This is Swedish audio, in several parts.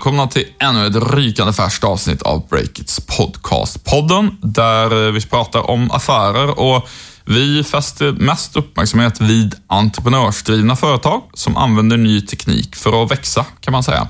Välkomna till ännu ett rykande färskt avsnitt av Breakits podcast. Podden där eh, vi pratar om affärer och vi fäster mest uppmärksamhet vid entreprenörsdrivna företag som använder ny teknik för att växa, kan man säga.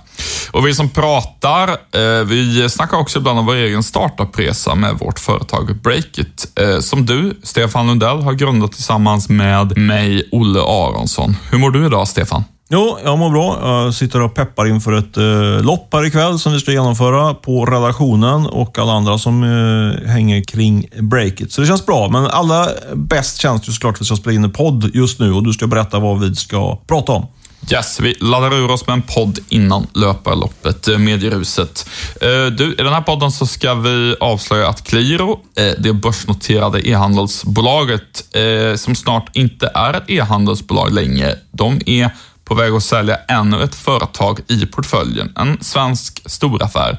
Och vi som pratar, eh, vi snackar också ibland om vår egen startupresa med vårt företag Breakit, eh, som du, Stefan Lundell, har grundat tillsammans med mig, Olle Aronsson. Hur mår du idag, Stefan? Jo, jag mår bra. Jag sitter och peppar inför ett eh, lopp här ikväll som vi ska genomföra på redaktionen och alla andra som eh, hänger kring breaket. Så det känns bra, men allra bäst känns det såklart att vi ska spela in en podd just nu och du ska berätta vad vi ska prata om. Yes, vi laddar ur oss med en podd innan löparloppet, eh, Medieruset. Eh, du, i den här podden så ska vi avslöja att Qliro, eh, det börsnoterade e-handelsbolaget, som snart inte är ett e-handelsbolag längre, de är på väg att sälja ännu ett företag i portföljen, en svensk storaffär.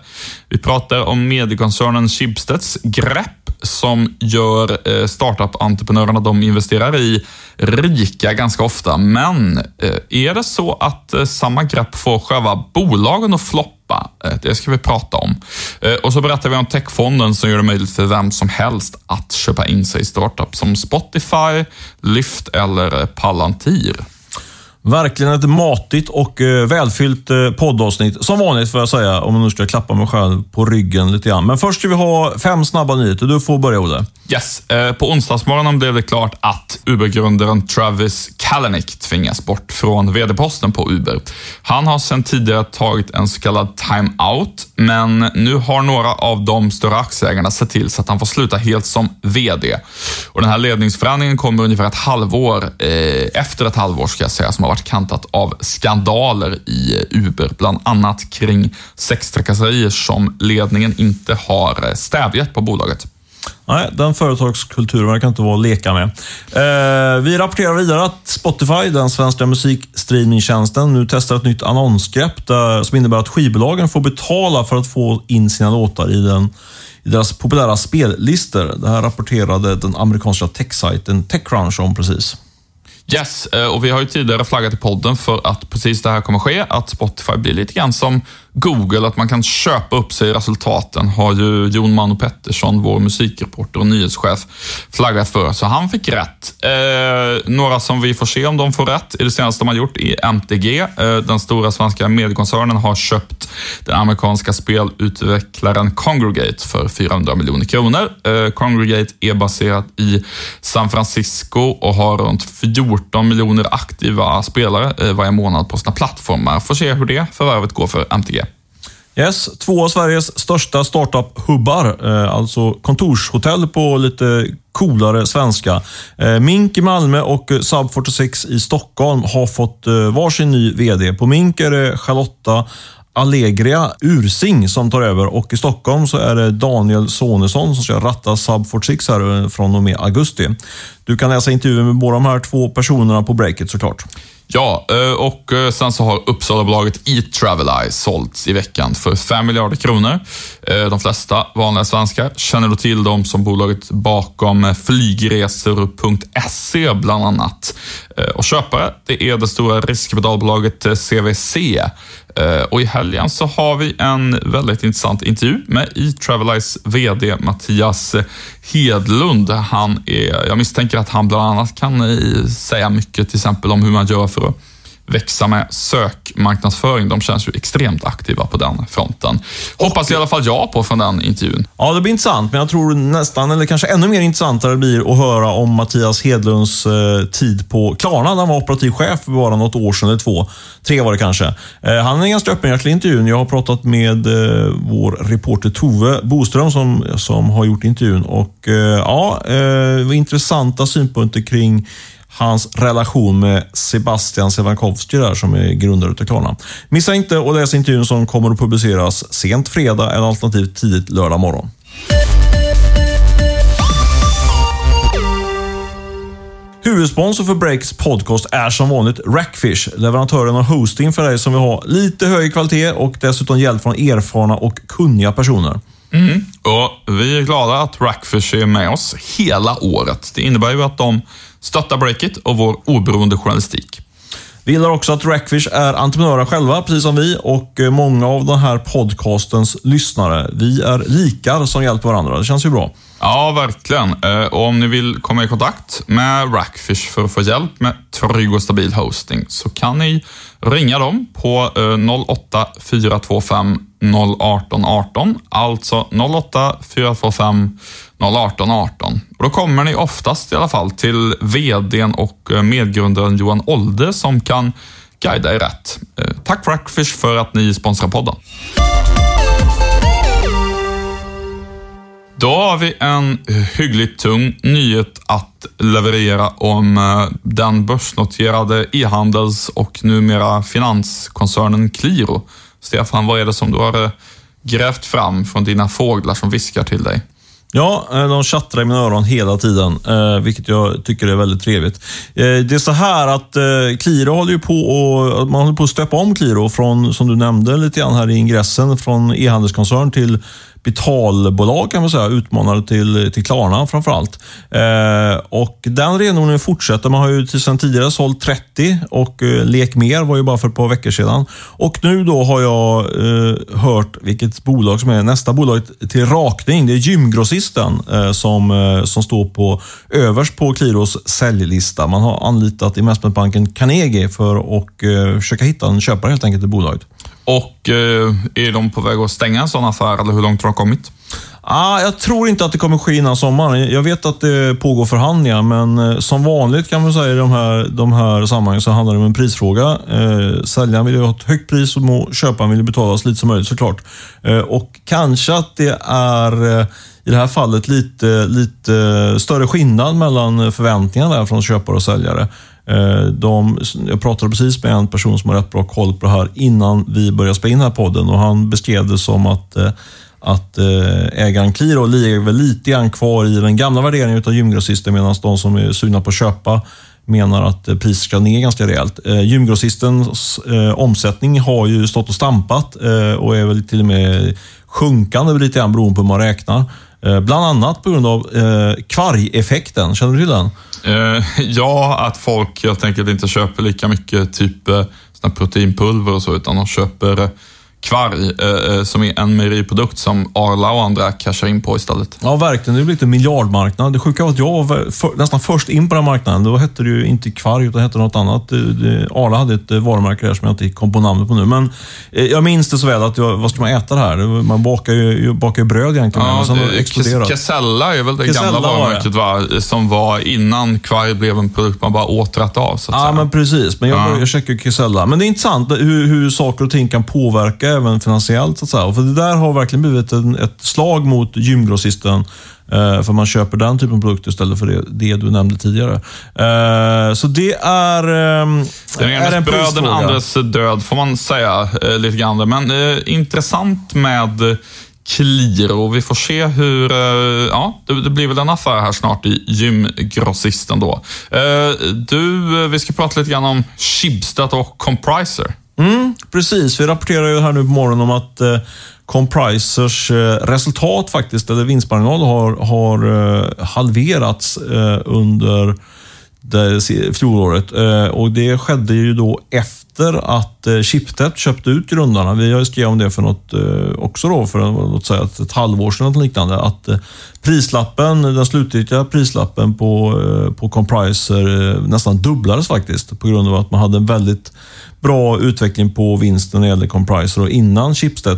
Vi pratar om mediekoncernen Schibsteds grepp som gör eh, startup-entreprenörerna de investerar i rika ganska ofta. Men eh, är det så att eh, samma grepp får själva bolagen att floppa? Det ska vi prata om. Och så berättar vi om techfonden som gör det möjligt för vem som helst att köpa in sig i startup som Spotify, Lyft eller Palantir. Verkligen ett matigt och eh, välfyllt eh, poddavsnitt. Som vanligt får jag säga, om jag nu ska klappa mig själv på ryggen lite grann. Men först ska vi ha fem snabba nyheter. Du får börja, Olle. Yes. Eh, på onsdagsmorgonen blev det klart att Uber-grundaren Travis Kalanick tvingas bort från VD-posten på Uber. Han har sedan tidigare tagit en så kallad time-out, men nu har några av de större aktieägarna sett till så att han får sluta helt som VD. Och den här ledningsförändringen kommer ungefär ett halvår, eh, efter ett halvår ska jag säga, som har varit kantat av skandaler i Uber, bland annat kring sextrakasserier som ledningen inte har eh, stävjat på bolaget. Nej, den företagskulturen verkar inte vara att leka med. Eh, vi rapporterar vidare att Spotify, den svenska musikstreamingtjänsten, nu testar ett nytt annonsgrepp där, som innebär att skivbolagen får betala för att få in sina låtar i, den, i deras populära spellistor. Det här rapporterade den amerikanska techsajten Techcrunch om precis. Yes, eh, och vi har ju tidigare flaggat i podden för att precis det här kommer ske, att Spotify blir lite grann som Google, att man kan köpa upp sig i resultaten, har ju Jon Mano Pettersson, vår musikreporter och nyhetschef, flaggat för. Så han fick rätt. Eh, några som vi får se om de får rätt i det senaste de har gjort är MTG. Eh, den stora svenska mediekoncernen har köpt den amerikanska spelutvecklaren Congregate för 400 miljoner kronor. Eh, Congregate är baserat i San Francisco och har runt 14 miljoner aktiva spelare eh, varje månad på sina plattformar. Får se hur det förvärvet går för MTG. Yes, två av Sveriges största startup-hubbar, eh, alltså kontorshotell på lite coolare svenska. Eh, Mink i Malmö och Sub 46 i Stockholm har fått eh, varsin ny VD. På Mink är det Charlotta Allegria Ursing som tar över och i Stockholm så är det Daniel Sonesson som ska ratta Sub 46 här från och med augusti. Du kan läsa intervjuer med båda de här två personerna på breaket såklart. Ja, eh, och eh, sen så har Uppsalabolaget E-Traveleye sålts i veckan för 5 miljarder kronor. Eh, de flesta vanliga svenskar känner då till dem som bolaget bakom flygresor.se bland annat. Och köpare, det är det stora riskkapitalbolaget CVC. Eh, och i helgen så har vi en väldigt intressant intervju med E-Traveleyes VD Mattias Hedlund. Han är, jag misstänker att han bland annat kan eh, säga mycket till exempel om hur man gör för att växa med sökmarknadsföring. De känns ju extremt aktiva på den fronten. Hoppas i alla fall jag på från den intervjun. Ja, det blir intressant, men jag tror nästan, eller kanske ännu mer intressantare blir att höra om Mattias Hedlunds eh, tid på Klarna. Han var operativ chef för bara något år sedan, eller två. Tre var det kanske. Eh, han är ganska öppenhjärtig i intervjun. Jag har pratat med eh, vår reporter Tove Boström som, som har gjort intervjun. Och ja, intressanta synpunkter kring hans relation med Sebastian Sevankowski där, som är grundare av Klarna. Missa inte att läsa intervjun som kommer att publiceras sent fredag eller alternativt tidigt lördag morgon. Huvudsponsor för Breaks podcast är som vanligt Rackfish, leverantören av hosting för dig som vill ha lite högre kvalitet och dessutom hjälp från erfarna och kunniga personer. Mm. Och Vi är glada att Rackfish är med oss hela året. Det innebär ju att de stöttar Breakit och vår oberoende journalistik. Vi gillar också att Rackfish är entreprenörer själva, precis som vi, och eh, många av den här podcastens lyssnare. Vi är likar som hjälper varandra. Det känns ju bra. Ja, verkligen. Eh, och om ni vill komma i kontakt med Rackfish för att få hjälp med trygg och stabil hosting så kan ni ringa dem på eh, 08 425 018 18. Alltså 08 425 018 18. Och då kommer ni oftast i alla fall till VDn och eh, medgrundaren Johan Olde som kan guida er rätt. Eh, tack Rackfish för att ni sponsrar podden. Då har vi en hyggligt tung nyhet att leverera om eh, den börsnoterade e-handels och numera finanskoncernen Qliro. Stefan, vad är det som du har eh, grävt fram från dina fåglar som viskar till dig? Ja, eh, de tjattrar i mina öron hela tiden, eh, vilket jag tycker är väldigt trevligt. Det är så här att Qliro håller ju på och, man håller på att stöpa om Qliro från, som du nämnde lite grann här i ingressen, från e-handelskoncern till betalbolag kan man säga, utmanare till, till Klarna framförallt. Eh, och den renodlingen fortsätter. Man har ju sedan tidigare sålt 30 och eh, Lek Mer var ju bara för ett par veckor sedan. Och nu då har jag eh, hört vilket bolag som är nästa bolag till rakning. Det är Gymgrossisten eh, som, eh, som står på överst på Qliros säljlista. Man har anlitat investmentbanken Carnegie för att eh, försöka hitta en köpare helt enkelt till bolaget. Och eh, är de på väg att stänga en sån affär eller hur långt har de kommit? Ah, jag tror inte att det kommer ske innan sommaren. Jag vet att det pågår förhandlingar, men eh, som vanligt kan man säga i de här, de här sammanhangen så handlar det om en prisfråga. Eh, säljaren vill ju ha ett högt pris och köparen vill betala så lite som möjligt såklart. Eh, och kanske att det är eh, i det här fallet lite, lite större skillnad mellan förväntningarna från köpare och säljare. Eh, de, jag pratade precis med en person som har rätt bra koll på det här innan vi började spela in den här podden och han beskrev det som att eh, att eh, ägaren Qliro lever lite grann kvar i den gamla värderingen av gymgrossister medan de som är sugna på att köpa menar att priset ska ner ganska rejält. Gymgrossistens omsättning har ju stått och stampat och är väl till och med sjunkande lite grann beroende på hur man räknar. Bland annat på grund av kvargeffekten. Känner du till den? Eh, ja, att folk helt enkelt inte köper lika mycket typ eh, proteinpulver och så, utan de köper kvarg eh, eh, som är en mejeriprodukt som Arla och andra cashar in på istället. Ja, verkligen. Det blivit en miljardmarknad. Det sjuka var att jag var för, nästan först in på den marknaden. Då hette det ju inte kvarg, utan hette något annat. Det, det, Arla hade ett varumärke där som jag inte kom på namnet på nu. Men eh, jag minns det så väl att jag, vad ska man äta det här? Man bakar ju, bakar ju bröd egentligen. Ja, men det exploderat. Casella är väl det Casella gamla varumärket va? som var innan kvarg blev en produkt man bara åt rätt av. Så att ja, säga. men precis. Men jag, ja. jag checkar Casella. Men det är intressant hur, hur saker och ting kan påverka även finansiellt. Så att säga. för det där har verkligen blivit en, ett slag mot gymgrossisten. Eh, för man köper den typen av produkter istället för det, det du nämnde tidigare. Eh, så det är, eh, den är en bröd, den andres död får man säga eh, lite grann. Men eh, intressant med Qliro. Vi får se hur... Eh, ja, det, blir väl en affär här snart i gymgrossisten då. Du, vi ska prata lite grann om Schibsted och Compriser. Mm, precis, vi rapporterar ju här nu på morgonen om att eh, Comprisers eh, resultat faktiskt, eller vinstmarginal, har, har eh, halverats eh, under det, fjolåret. Eh, och det skedde ju då efter att eh, Chiptet köpte ut grundarna. Vi har skrivit om det för något, eh, också då, för låt säga ett, ett halvår sedan eller liknande. Att eh, prislappen, den slutgiltiga prislappen på, på Compriser nästan dubblades faktiskt på grund av att man hade en väldigt bra utveckling på vinsten när det gäller Compriser och innan Chipstead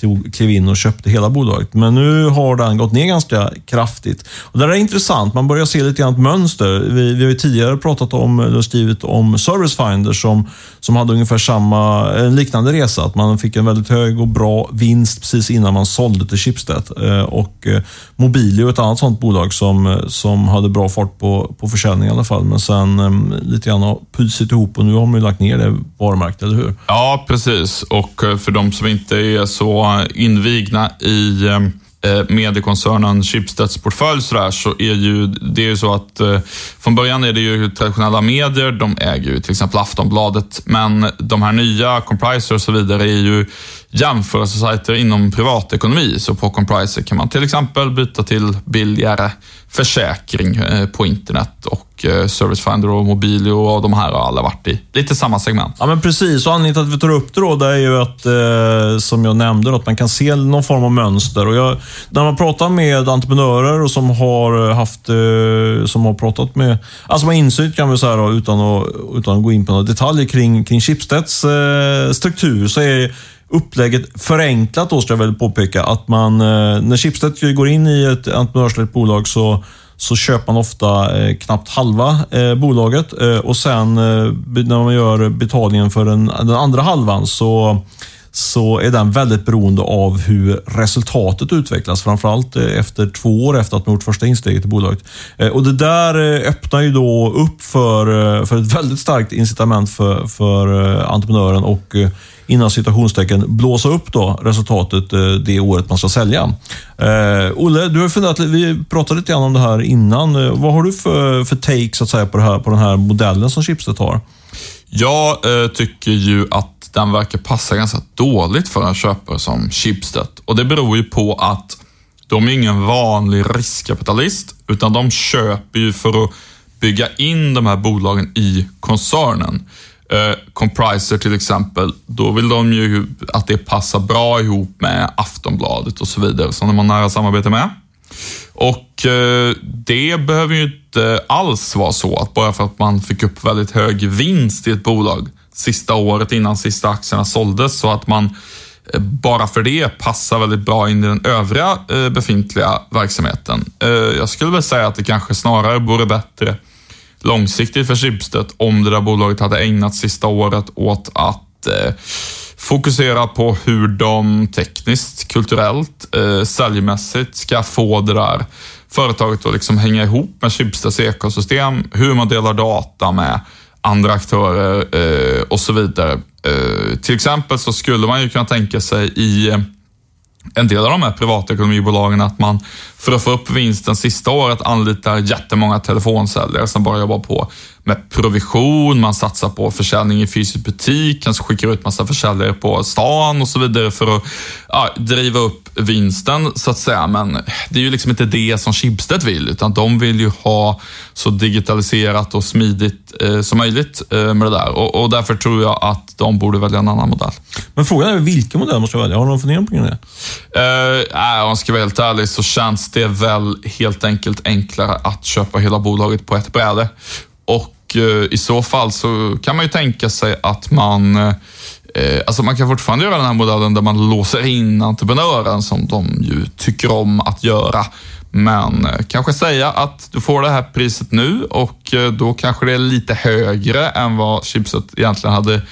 tog, klev in och köpte hela bolaget. Men nu har den gått ner ganska kraftigt. Och det är intressant. Man börjar se lite grann ett mönster. Vi, vi har tidigare pratat om, eller skrivit om Service Finder som, som hade ungefär samma, en liknande resa. Att man fick en väldigt hög och bra vinst precis innan man sålde till Schibsted. Eh, och eh, Mobilio, ett annat sånt bolag som, som hade bra fart på, på försäljning i alla fall. Men sen lite grann har pysit ihop och nu har man ju lagt ner det varumärket, eller hur? Ja, precis. Och för de som inte är så invigna i eh, Eh, mediekoncernen Schibsteds portfölj så, där, så är ju det är ju så att eh, från början är det ju traditionella medier, de äger ju till exempel Aftonbladet, men de här nya Compriser och så vidare är ju jämförelsesajter inom privatekonomi. Så på Compriser kan man till exempel byta till billigare försäkring eh, på internet och och eh, Service Finder och Mobilio och de här har alla varit i lite samma segment. Ja, men precis. Och anledningen till att vi tar upp det då, det är ju att, eh, som jag nämnde, att man kan se någon form av mönster. Och jag, när man pratar med entreprenörer och som har eh, haft, eh, som har pratat med, alltså man insyn kan vi säga då, utan att, utan att gå in på några detaljer kring, kring Chipsteds eh, struktur, så är upplägget förenklat då, ska jag väl påpeka. Att man, eh, när Schibsted går in i ett entreprenörsligt bolag så så köper man ofta eh, knappt halva eh, bolaget. Eh, och sen eh, när man gör betalningen för den, den, andra halvan så, så är den väldigt beroende av hur resultatet utvecklas. Framförallt eh, efter två år efter att man gjort första insteget i bolaget. Eh, och Det där eh, öppnar ju då upp för, för ett väldigt starkt incitament för, för entreprenören och innan citationstecken blåsa upp då resultatet det året man ska sälja. Eh, Olle, du har funderat, vi pratade lite grann om det här innan. Vad har du för, för take så att säga, på, det här, på den här modellen som Schibsted har? Jag eh, tycker ju att den verkar passa ganska dåligt för en köpare som Schibsted. Och det beror ju på att de är ingen vanlig riskkapitalist, utan de köper ju för att bygga in de här bolagen i koncernen eh, Compriser till exempel, då vill de ju att det passar bra ihop med Aftonbladet och så vidare, som de har nära samarbete med. Och eh, det behöver ju inte alls vara så att bara för att man fick upp väldigt hög vinst i ett bolag sista året innan sista aktierna såldes, så att man eh, bara för det passar väldigt bra in i den övriga eh, befintliga verksamheten. Eh, jag skulle väl säga att det kanske snarare vore bättre långsiktigt för Schibsted om det där bolaget hade ägnat sista året åt att eh, fokusera på hur de tekniskt, kulturellt, eh, säljmässigt ska få det där företaget att liksom hänga ihop med Schibsteds ekosystem, hur man delar data med andra aktörer eh, och så vidare. Eh, till exempel så skulle man ju kunna tänka sig i en del av de här privatekonomibolagen att man för att få upp vinsten sista året anlitar jättemånga telefonsäljare som bara jobbar på med provision, man satsar på försäljning i fysisk butik, kanske skickar ut massa försäljare på stan och så vidare för att ja, driva upp vinsten så att säga. Men det är ju liksom inte det som Schibsted vill, utan de vill ju ha så digitaliserat och smidigt eh, som möjligt eh, med det där. Och, och, därför tror jag att de borde välja en annan modell. Men frågan är vilken modell måste jag välja? Har du någon fundering på det? Eh, om jag ska vara helt ärlig så känns det väl helt enkelt enklare att köpa hela bolaget på ett bräde. Och Eh, i så fall så kan man ju tänka sig att man eh, eh, Alltså man kan fortfarande göra den här modellen där man låser in entreprenören som de ju tycker om att göra. Men eh, kanske säga att du får det här priset nu och eh, då kanske det är lite högre än vad Chipset egentligen hade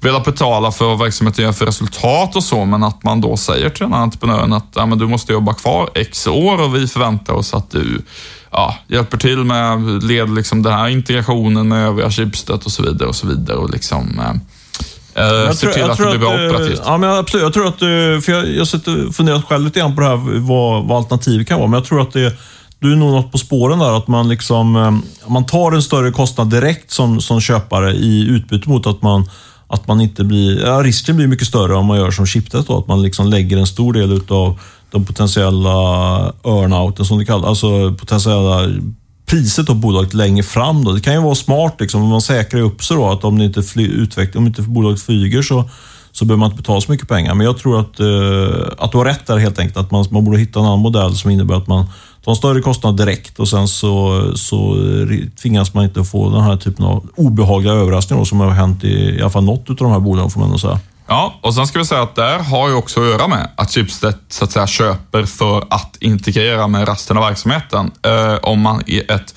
velat betala för vad verksamheten gör för resultat och så. Men att man då säger till den här entreprenören att ja, men du måste jobba kvar x år och vi förväntar oss att du ja, hjälper till med led liksom den här integrationen med övriga chipstöt och så vidare och så vidare och liksom eh, jag ser till att det blir bra eh, operativt. Ja, men absolut. Jag tror att, eh, för jag, jag har funderat själv lite grann på det här, vad, vad alternativet kan vara, men jag tror att det du är nog något på spåren där, att man, liksom, eh, man tar en större kostnad direkt som, som köpare i utbyte mot att man, att man inte blir... Ja, risken blir mycket större om man gör som Chiptet, då, att man liksom lägger en stor del utav de potentiella earnouten som det kallas, alltså potentiella priset på bolaget längre fram. Då. Det kan ju vara smart liksom, om man säkrar upp sig då, att om, det inte fly, utveckling, om inte bolaget flyger så, så behöver man inte betala så mycket pengar. Men jag tror att, eh, att du har rätt där helt enkelt. Att man, man borde hitta en annan modell som innebär att man tar en större kostnad direkt och sen så, så tvingas man inte få den här typen av obehagliga överraskningar som har hänt i, i alla fall något av de här bolagen får man ändå säga. Ja, och sen ska vi säga att det har ju också att göra med att Schibsted så att säga köper för att integrera med resten av verksamheten. Eh, om man är ett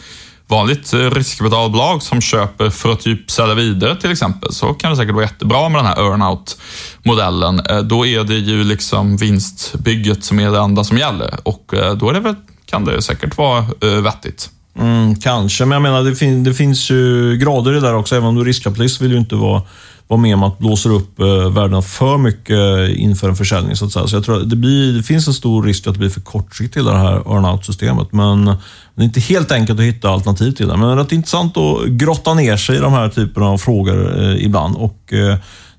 vanligt riskkapitalbolag som köper för att typ sälja vidare till exempel, så kan det säkert vara jättebra med den här earnout-modellen. Eh, då är det ju liksom vinstbygget som är det enda som gäller och eh, då är det väl, kan det säkert vara eh, vettigt. Mm, kanske, men jag menar det, fin det finns ju grader i det där också. Även om du är riskkapitalist vill ju inte vara vara med om att blåsa upp eh, värdena för mycket inför en försäljning. Så, att säga. så jag tror att det, blir, det finns en stor risk att det blir för kortsiktigt, det här earn-out-systemet. Men det är inte helt enkelt att hitta alternativ till det. Men det är rätt intressant att grotta ner sig i de här typerna av frågor eh, ibland. Och, eh,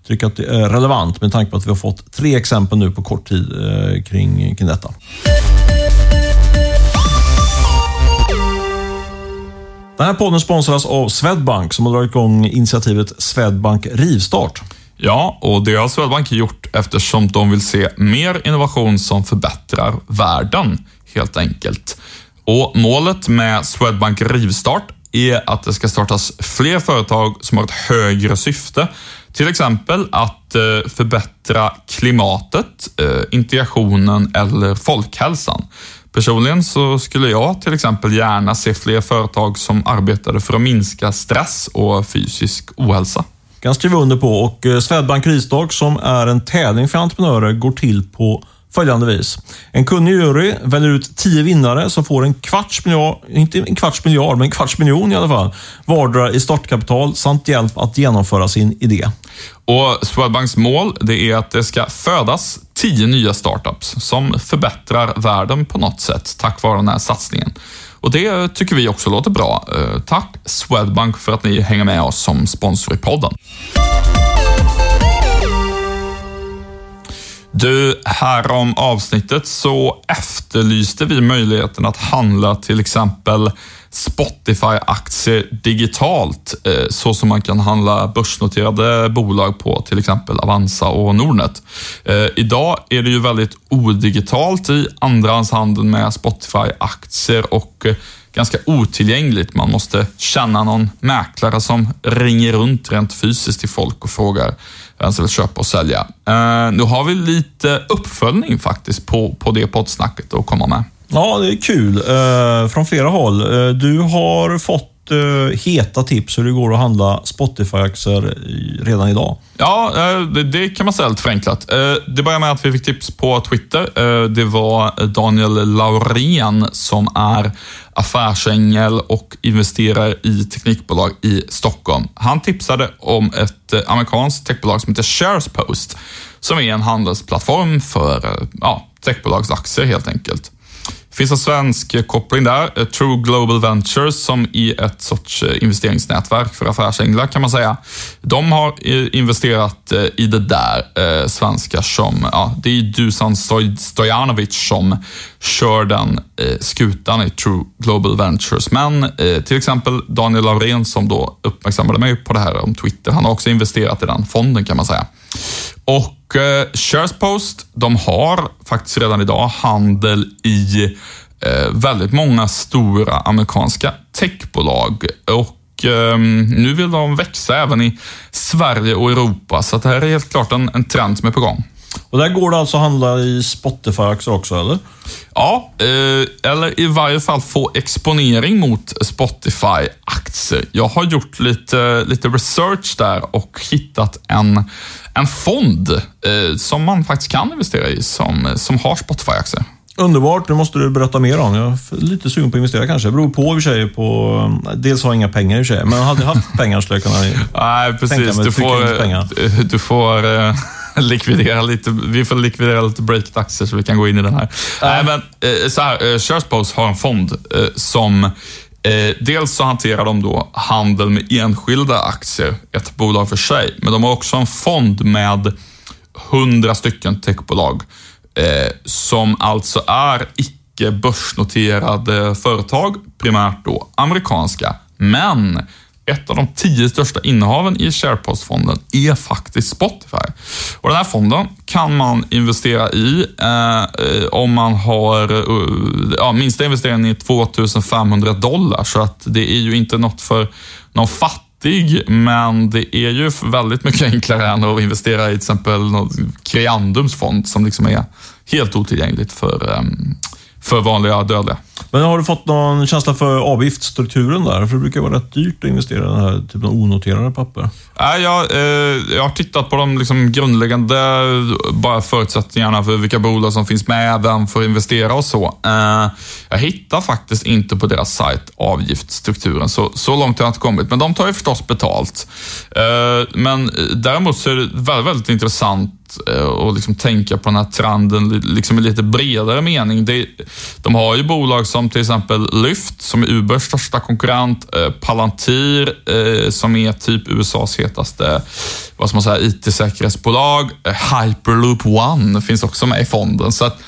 tycker att det är relevant med tanke på att vi har fått tre exempel nu på kort tid eh, kring, kring detta. Den här podden sponsras av Swedbank som har dragit igång initiativet Swedbank Rivstart. Ja, och det har Swedbank gjort eftersom de vill se mer innovation som förbättrar världen, helt enkelt. Och Målet med Swedbank Rivstart är att det ska startas fler företag som har ett högre syfte. Till exempel att eh, förbättra klimatet, eh, integrationen eller folkhälsan. Personligen så skulle jag till exempel gärna se fler företag som arbetade för att minska stress och fysisk ohälsa. kan skriva under på. Och eh, Swedbank Risdag som är en tävling för entreprenörer går till på följande vis. En kunnig jury väljer ut tio vinnare som får en kvarts miljard, inte en kvarts miljard, men en kvarts miljon i alla fall, vardera i startkapital samt hjälp att genomföra sin idé. Och Swedbanks mål det är att det ska födas tio nya startups som förbättrar världen på något sätt tack vare den här satsningen. Och Det tycker vi också låter bra. Eh, tack Swedbank för att ni hänger med oss som sponsor i podden. Du, härom avsnittet så efterlyste vi möjligheten att handla till exempel Spotify-aktier digitalt, eh, så som man kan handla börsnoterade bolag på till exempel Avanza och Nordnet. Eh, idag är det ju väldigt odigitalt i andrahandshandeln med Spotify-aktier och eh, ganska otillgängligt. Man måste känna någon mäklare som ringer runt rent fysiskt till folk och frågar vem som vill köpa och sälja. Eh, nu har vi lite uppföljning faktiskt på, på det poddsnacket att komma med. Ja, det är kul. Eh, från flera håll. Eh, du har fått Eh, heta tips hur det går att handla Spotify-aktier redan idag. Ja, eh, det kan man säga lite förenklat. Eh, det börjar med att vi fick tips på Twitter. Det var Daniel Laurén som är affärsängel och investerar i teknikbolag i Stockholm. Han tipsade om ett amerikanskt techbolag som heter Sharespost, som är en handelsplattform för ja, techbolagsaktier helt enkelt finns en svensk koppling där, eh, True Global Ventures, som är ett sorts eh, investeringsnätverk för affärsänglar kan man säga. De har eh, investerat i det där svenskar som, ja, det är Dusan Stojanovic som kör den skutan i True Global Ventures. Men till exempel Daniel Laurén som då uppmärksammade mig på det här om Twitter, han har också investerat i den fonden kan man säga. Och eh, Sharespost, de har faktiskt redan idag handel i eh, väldigt många stora amerikanska techbolag. Och eh, nu vill de växa även i Sverige och Europa, så det här är helt klart en, en trend som är på gång. Och där går det alltså att handla i Spotify-aktier också, eller? Ja, eh, eller i varje fall få exponering mot Spotify-aktier. Jag har gjort lite, lite research där och hittat en, en fond eh, som man faktiskt kan investera i, som, som har Spotify-aktier. Underbart, det måste du berätta mer om. Jag är lite sugen på att investera kanske. Det beror på i och för sig. På, dels har jag inga pengar i och för sig, men hade jag haft pengar skulle jag kunna Nej, precis. tänka mig du får, du får uh, likvidera lite, vi får likvidera lite breakdaxer så vi kan gå in i den här. Nej, men uh, så här, uh, Sharespost har en fond uh, som Dels så hanterar de då handel med enskilda aktier, ett bolag för sig, men de har också en fond med hundra stycken techbolag eh, som alltså är icke börsnoterade företag, primärt då amerikanska. Men ett av de tio största innehaven i Sharepost-fonden är faktiskt Spotify. Och Den här fonden kan man investera i eh, om man har uh, ja, minsta investeringen är 2500 dollar, så att det är ju inte något för någon fattig men det är ju väldigt mycket enklare än att investera i till exempel Creandums fond som liksom är helt otillgängligt för, eh, för vanliga dödliga. Men har du fått någon känsla för avgiftsstrukturen där? För det brukar vara rätt dyrt att investera i den här typen av onoterade papper. Jag, eh, jag har tittat på de liksom grundläggande eh, bara förutsättningarna för vilka bolag som finns med, vem får investera och så. Eh, jag hittar faktiskt inte på deras sajt avgiftsstrukturen. Så, så långt har jag inte kommit. Men de tar ju förstås betalt. Eh, men eh, däremot så är det väldigt, väldigt intressant eh, och liksom tänka på den här trenden liksom i lite bredare mening. Det, de har ju bolag som till exempel Lyft, som är Ubers största konkurrent, eh, Palantir, eh, som är typ USAs hetaste vad ska man säga, IT-säkerhetsbolag, eh, Hyperloop One finns också med i fonden. Så att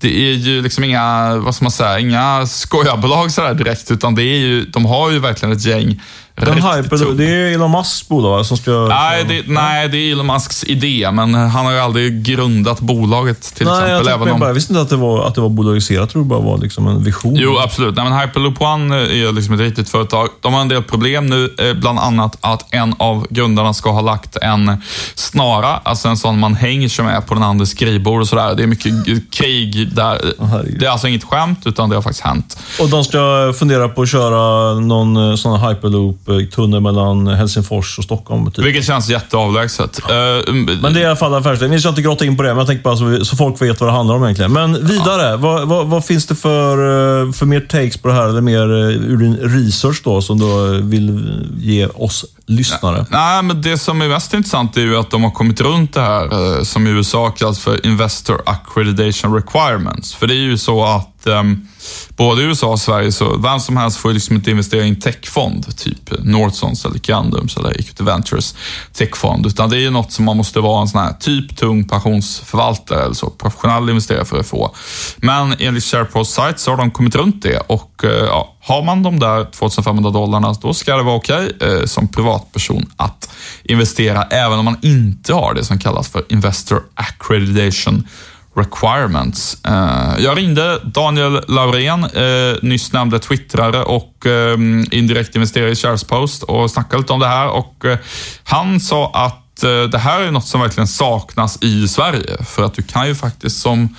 det är ju liksom inga, vad ska man säga, inga skojarbolag sådär direkt, utan det är ju, de har ju verkligen ett gäng den Hyperloop, det är Elon Musks bolag som ska... Nej det, nej, det är Elon Musks idé, men han har ju aldrig grundat bolaget till nej, exempel. Jag, även om... jag visste inte att det var, att det var bolagiserat. Jag tror det bara var liksom en vision. Jo, absolut. Nej, men Hyperloop One är liksom ett riktigt företag. De har en del problem nu, eh, bland annat att en av grundarna ska ha lagt en snara, alltså en sån man hänger sig med på den andres skrivbord och sådär. Det är mycket krig där. Oh, det är alltså inget skämt, utan det har faktiskt hänt. Och de ska fundera på att köra någon eh, sån Hyperloop tunnel mellan Helsingfors och Stockholm. Typ. Vilket känns jätteavlägset. Uh, men det är i alla fall affärsidén. Vi ska inte grotta in på det, men jag tänkte bara så, så folk vet vad det handlar om egentligen. Men vidare, ja. vad, vad, vad, finns det för, eh, för mer takes på det här? Eller mer eh, ur din research då, som du vill ge oss lyssnare? Nej, men det som är mest intressant är ju att de har kommit runt det här som i USA kallas för Investor Accreditation Requirements. För det är ju så att um, både i USA och Sverige, så vem som helst får ju liksom inte investera i en techfond, typ Northsons eller Grandums eller Equity Ventures techfond, utan det är ju något som man måste vara en sån här typ tung pensionsförvaltare eller så, professionell investerare för att få. Men enligt SharePost site så har de kommit runt det och uh, ja, har man de där 2500 dollarna, då ska det vara okej okay, eh, som privatperson att investera, även om man inte har det som kallas för Investor Accreditation requirements. Eh, jag ringde Daniel Laurén, eh, nyss nämnde twittrare och eh, indirekt investerare i Sharespost och snackade lite om det här och han sa att det här är något som verkligen saknas i Sverige. För att du kan ju faktiskt som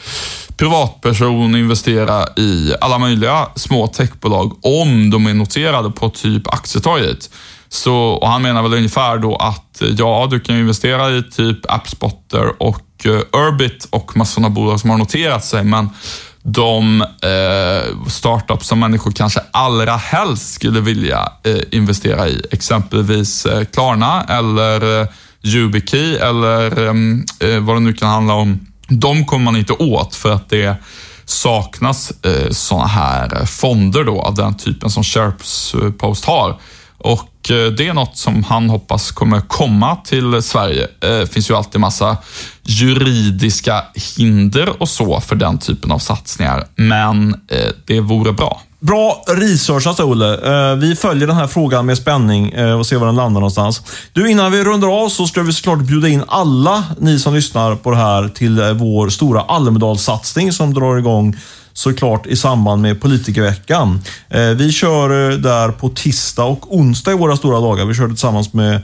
privatperson investera i alla möjliga små techbolag om de är noterade på typ Aktietorget. Så, och han menar väl ungefär då att eh, ja, du kan investera i typ AppSpotter och eh, Urbit och massor av bolag som har noterat sig, men de eh, startups som människor kanske allra helst skulle vilja eh, investera i, exempelvis eh, Klarna eller eh, YubiKey eller ehm, eh, vad det nu kan handla om. De kommer man inte åt för att det saknas eh, sådana här eh, fonder då av den typen som Sharepost har. Och Eh, det är något som han hoppas kommer komma till Sverige. Det finns ju alltid massa juridiska hinder och så för den typen av satsningar, men eh, det vore bra. Bra researchat alltså, Olle. Vi följer den här frågan med spänning och ser var den landar någonstans. Du, innan vi rundar av så ska vi såklart bjuda in alla ni som lyssnar på det här till vår stora Almedalssatsning som drar igång såklart i samband med politikerveckan. Eh, vi kör eh, där på tisdag och onsdag i våra stora dagar. Vi kör tillsammans med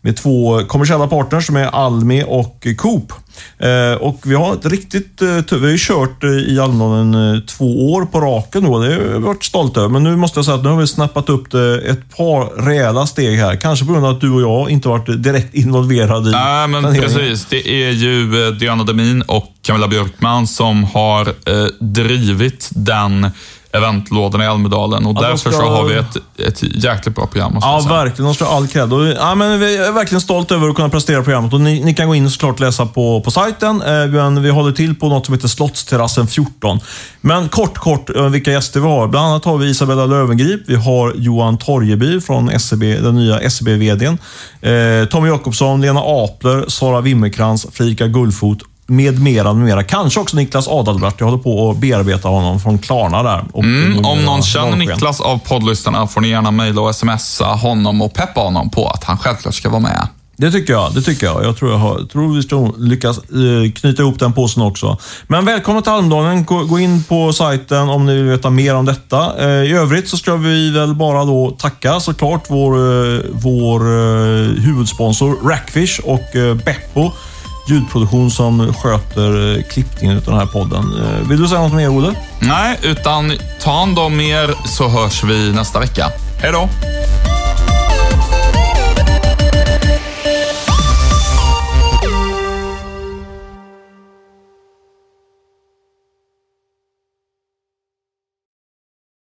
med två kommersiella partners som är Almi och Coop. Eh, och vi har ett riktigt eh, Vi har ju kört eh, i Almedalen två år på raken nu det har vi varit stolta över. Men nu måste jag säga att nu har vi snappat upp det ett par rejäla steg här. Kanske på grund av att du och jag inte varit direkt involverade i Nej, men precis. Det är ju Diana Demin och Camilla Björkman som har drivit den eventlådorna i Almedalen och ja, därför ska... så har vi ett, ett jäkligt bra program. Ja, verkligen. De ska ha all cred. Och, ja, men vi är verkligen stolta över att kunna prestera programmet. Och ni, ni kan gå in och såklart läsa på, på sajten. Eh, vi håller till på något som heter Slottsterrassen 14. Men kort, kort eh, vilka gäster vi har. Bland annat har vi Isabella Lövengrip. Vi har Johan Torjeby från SCB, e den nya SCB-VDn. E eh, Tommy Jakobsson, Lena Apler, Sara Wimmerkrans, Fredrika Gullfot med mera, med mera. Kanske också Niklas Adalbert. Jag håller på att bearbeta honom från Klarna där. Mm, om någon känner Niklas av poddlyssnarna får ni gärna mejla och smsa honom och peppa honom på att han självklart ska vara med. Det tycker jag. Det tycker jag. Jag tror, jag har, tror vi ska lyckas eh, knyta ihop den påsen också. Men välkommen till Almdalen. Gå, in på sajten om ni vill veta mer om detta. Eh, I övrigt så ska vi väl bara då tacka såklart vår, eh, vår eh, huvudsponsor Rackfish och eh, Beppo ljudproduktion som sköter eh, klippningen av den här podden. Eh, vill du säga något mer, Olle? Nej, utan ta hand om er så hörs vi nästa vecka. Hej då!